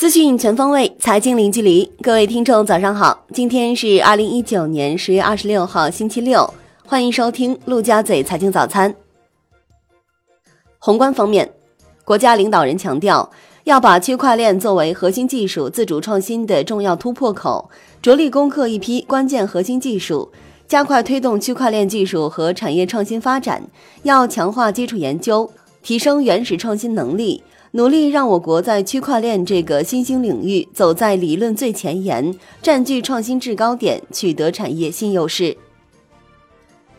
资讯全方位，财经零距离。各位听众，早上好！今天是二零一九年十月二十六号，星期六。欢迎收听陆家嘴财经早餐。宏观方面，国家领导人强调，要把区块链作为核心技术自主创新的重要突破口，着力攻克一批关键核心技术，加快推动区块链技术和产业创新发展。要强化基础研究，提升原始创新能力。努力让我国在区块链这个新兴领域走在理论最前沿，占据创新制高点，取得产业新优势。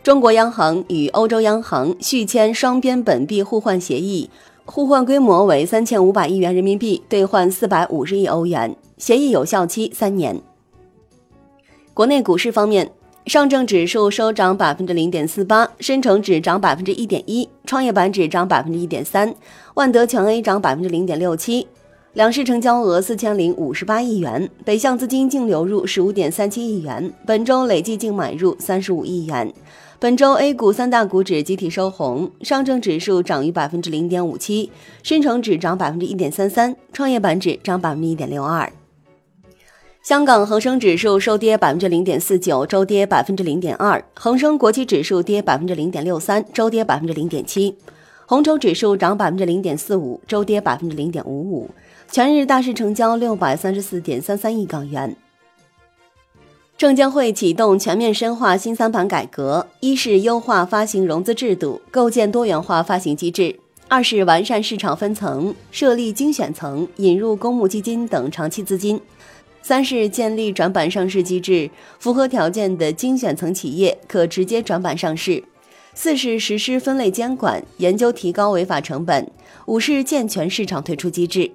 中国央行与欧洲央行续签双边本币互换协议，互换规模为三千五百亿元人民币兑换四百五十亿欧元，协议有效期三年。国内股市方面。上证指数收涨百分之零点四八，深成指涨百分之一点一，创业板指涨百分之一点三，万德全 A 涨百分之零点六七。两市成交额四千零五十八亿元，北向资金净流入十五点三七亿元，本周累计净买入三十五亿元。本周 A 股三大股指集体收红，上证指数涨逾百分之零点五七，深成指涨百分之一点三三，创业板指涨百分之一点六二。香港恒生指数收跌百分之零点四九，周跌百分之零点二；恒生国际指数跌百分之零点六三，周跌百分之零点七；红筹指数涨百分之零点四五，周跌百分之零点五五。全日大市成交六百三十四点三三亿港元。证监会启动全面深化新三板改革：一是优化发行融资制度，构建多元化发行机制；二是完善市场分层，设立精选层，引入公募基金等长期资金。三是建立转板上市机制，符合条件的精选层企业可直接转板上市。四是实施分类监管，研究提高违法成本。五是健全市场退出机制。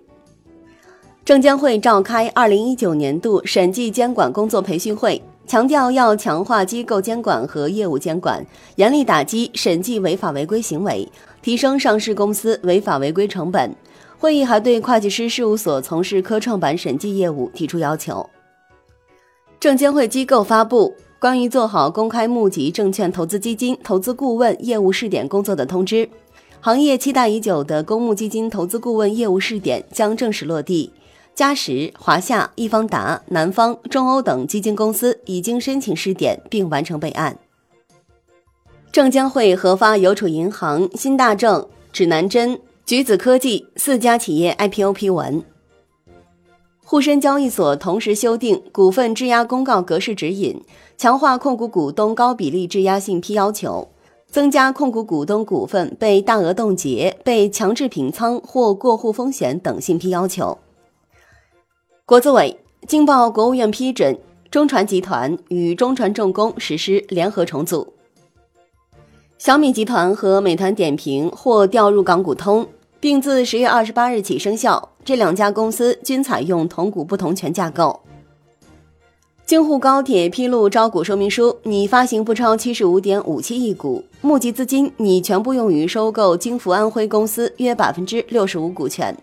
证监会召开二零一九年度审计监管工作培训会，强调要强化机构监管和业务监管，严厉打击审计违法违规行为，提升上市公司违法违规成本。会议还对会计师事务所从事科创板审计业务提出要求。证监会机构发布关于做好公开募集证券投资基金投资顾问业务试点工作的通知，行业期待已久的公募基金投资顾问业务试点将正式落地。嘉实、华夏、易方达、南方、中欧等基金公司已经申请试点并完成备案。证监会核发邮储银行、新大正、指南针。橘子科技四家企业 IPO 批文，沪深交易所同时修订股份质押公告格式指引，强化控股股东高比例质押信批要求，增加控股股东股份被大额冻结、被强制平仓或过户风险等信批要求。国资委经报国务院批准，中船集团与中船重工实施联合重组。小米集团和美团点评或调入港股通。并自十月二十八日起生效。这两家公司均采用同股不同权架构。京沪高铁披露招股说明书，拟发行不超七十五点五七亿股，募集资金拟全部用于收购京福安徽公司约百分之六十五股权，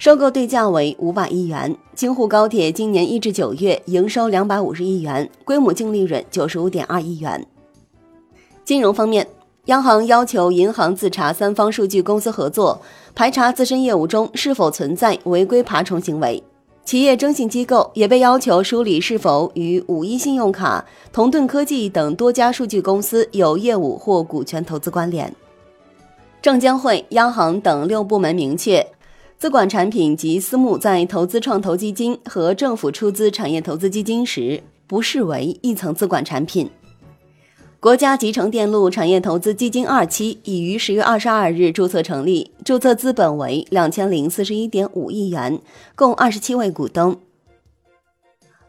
收购对价为五百亿元。京沪高铁今年一至九月营收两百五十亿元，规模净利润九十五点二亿元。金融方面。央行要求银行自查三方数据公司合作，排查自身业务中是否存在违规爬虫行为。企业征信机构也被要求梳理是否与五一信用卡、同盾科技等多家数据公司有业务或股权投资关联。证监会、央行等六部门明确，资管产品及私募在投资创投基金和政府出资产业投资基金时，不视为一层资管产品。国家集成电路产业投资基金二期已于十月二十二日注册成立，注册资本为两千零四十一点五亿元，共二十七位股东。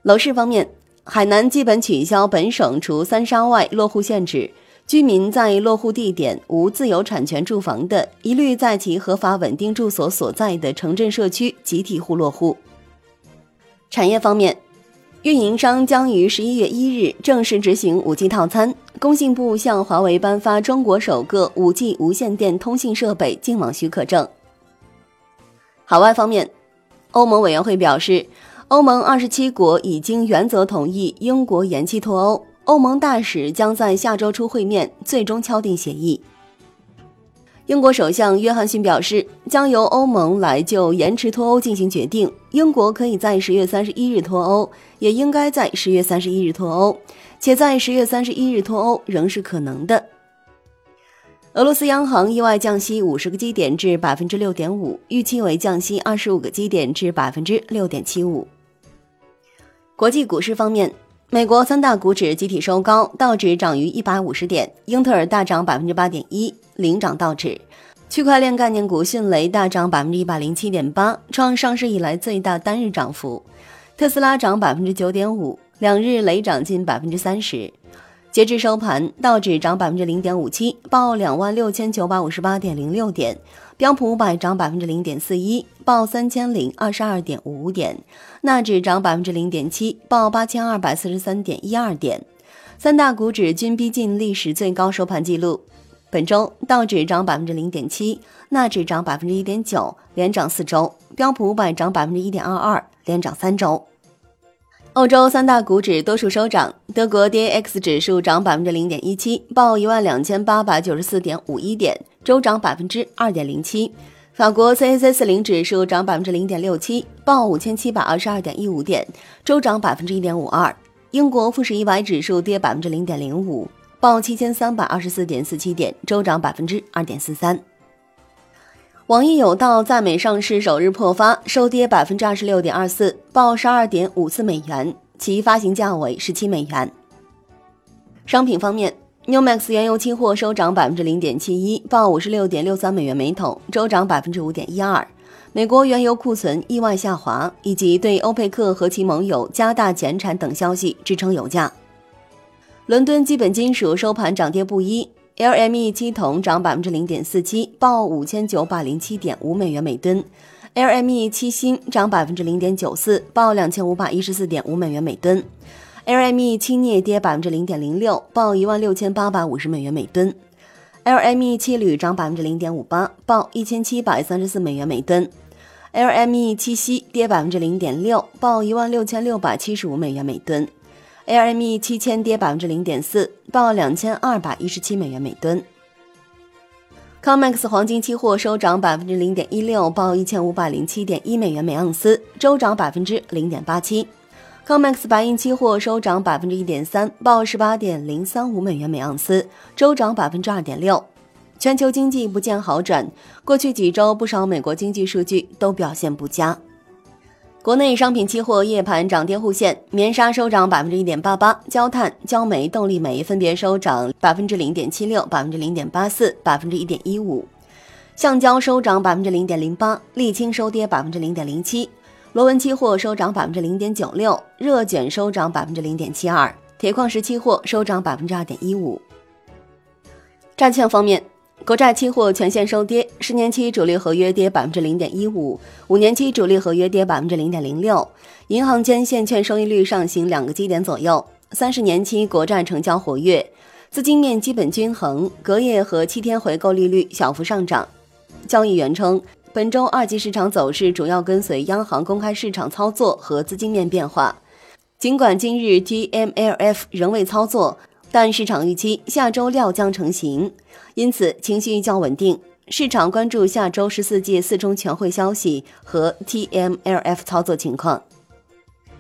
楼市方面，海南基本取消本省除三沙外落户限制，居民在落户地点无自有产权住房的，一律在其合法稳定住所所在的城镇社区集体户落户。产业方面。运营商将于十一月一日正式执行五 G 套餐。工信部向华为颁发中国首个五 G 无线电通信设备进网许可证。海外方面，欧盟委员会表示，欧盟二十七国已经原则同意英国延期脱欧，欧盟大使将在下周初会面，最终敲定协议。英国首相约翰逊表示，将由欧盟来就延迟脱欧进行决定。英国可以在十月三十一日脱欧，也应该在十月三十一日脱欧，且在十月三十一日脱欧仍是可能的。俄罗斯央行意外降息五十个基点至百分之六点五，预期为降息二十五个基点至百分之六点七五。国际股市方面，美国三大股指集体收高，道指涨逾一百五十点，英特尔大涨百分之八点一，领涨道指。区块链概念股迅雷大涨百分之一百零七点八，创上市以来最大单日涨幅。特斯拉涨百分之九点五，两日累涨近百分之三十。截至收盘，道指涨百分之零点五七，报两万六千九百五十八点零六点；标普五百涨百分之零点四一，报三千零二十二点五五点；纳指涨百分之零点七，报八千二百四十三点一二点。三大股指均逼近历史最高收盘纪录。本周道指涨百分之零点七，纳指涨百分之一点九，连涨四周；标普五百涨百分之一点二二，连涨三周。欧洲三大股指多数收涨，德国 DAX 指数涨百分之零点一七，报一万两千八百九十四点五一点，周涨百分之二点零七；法国 CAC 四零指数涨百分之零点六七，报五千七百二十二点一五点，周涨百分之一点五二；英国富时一百指数跌百分之零点零五。报七千三百二十四点四七点，周涨百分之二点四三。网易有道在美上市首日破发，收跌百分之二十六点二四，报十二点五四美元，其发行价为十七美元。商品方面，Newmax 原油期货收涨百分之零点七一，报五十六点六三美元每桶，周涨百分之五点一二。美国原油库存意外下滑，以及对欧佩克和其盟友加大减产等消息支撑油价。伦敦基本金属收盘涨跌不一，LME 期铜涨百分之零点四七，报五千九百零七点五美元每吨。；LME 期锌涨百分之零点九四，报两千五百一十四点五美元每吨。；LME 期镍跌百分之零点零六，报一万六千八百五十美元每吨。；LME 期铝涨百分之零点五八，报一千七百三十四美元每吨。；LME 期锡跌百分之零点六，报一万六千六百七十五美元每吨。LME 七千跌百分之零点四，报两千二百一十七美元每吨。COMEX 黄金期货收涨百分之零点一六，报一千五百零七点一美元每盎司，周涨百分之零点八七。COMEX 白银期货收涨百分之一点三，报十八点零三五美元每盎司，周涨百分之二点六。全球经济不见好转，过去几周不少美国经济数据都表现不佳。国内商品期货夜盘涨跌互现，棉纱收涨百分之一点八八，焦炭、焦煤、动力煤分别收涨百分之零点七六、百分之零点八四、百分之一点一五。橡胶收涨百分之零点零八，沥青收跌百分之零点零七。螺纹期货收涨百分之零点九六，热卷收涨百分之零点七二。铁矿石期货收涨百分之二点一五。债券方面。国债期货全线收跌，十年期主力合约跌百分之零点一五，五年期主力合约跌百分之零点零六。银行间现券收益率上行两个基点左右。三十年期国债成交活跃，资金面基本均衡，隔夜和七天回购利率小幅上涨。交易员称，本周二级市场走势主要跟随央行公开市场操作和资金面变化。尽管今日 GMLF 仍未操作。但市场预期下周料将成型，因此情绪较稳定。市场关注下周十四届四中全会消息和 TMLF 操作情况。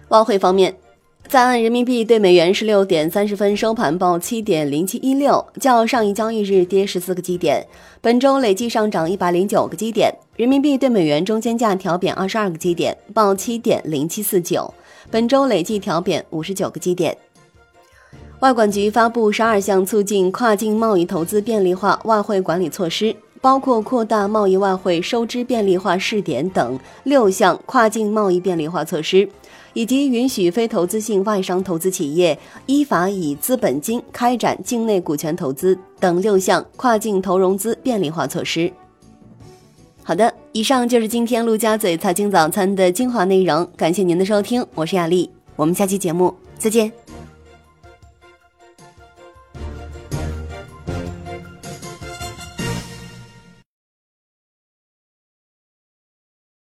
外汇方面，在岸人民币对美元十六点三十分收盘报七点零七一六，较上一交易日跌十四个基点，本周累计上涨一百零九个基点。人民币对美元中间价调贬二十二个基点，报七点零七四九，本周累计调贬五十九个基点。外管局发布十二项促进跨境贸易投资便利化外汇管理措施，包括扩大贸易外汇收支便利化试点等六项跨境贸易便利化措施，以及允许非投资性外商投资企业依法以资本金开展境内股权投资等六项跨境投融资便利化措施。好的，以上就是今天陆家嘴财经早餐的精华内容，感谢您的收听，我是亚丽，我们下期节目再见。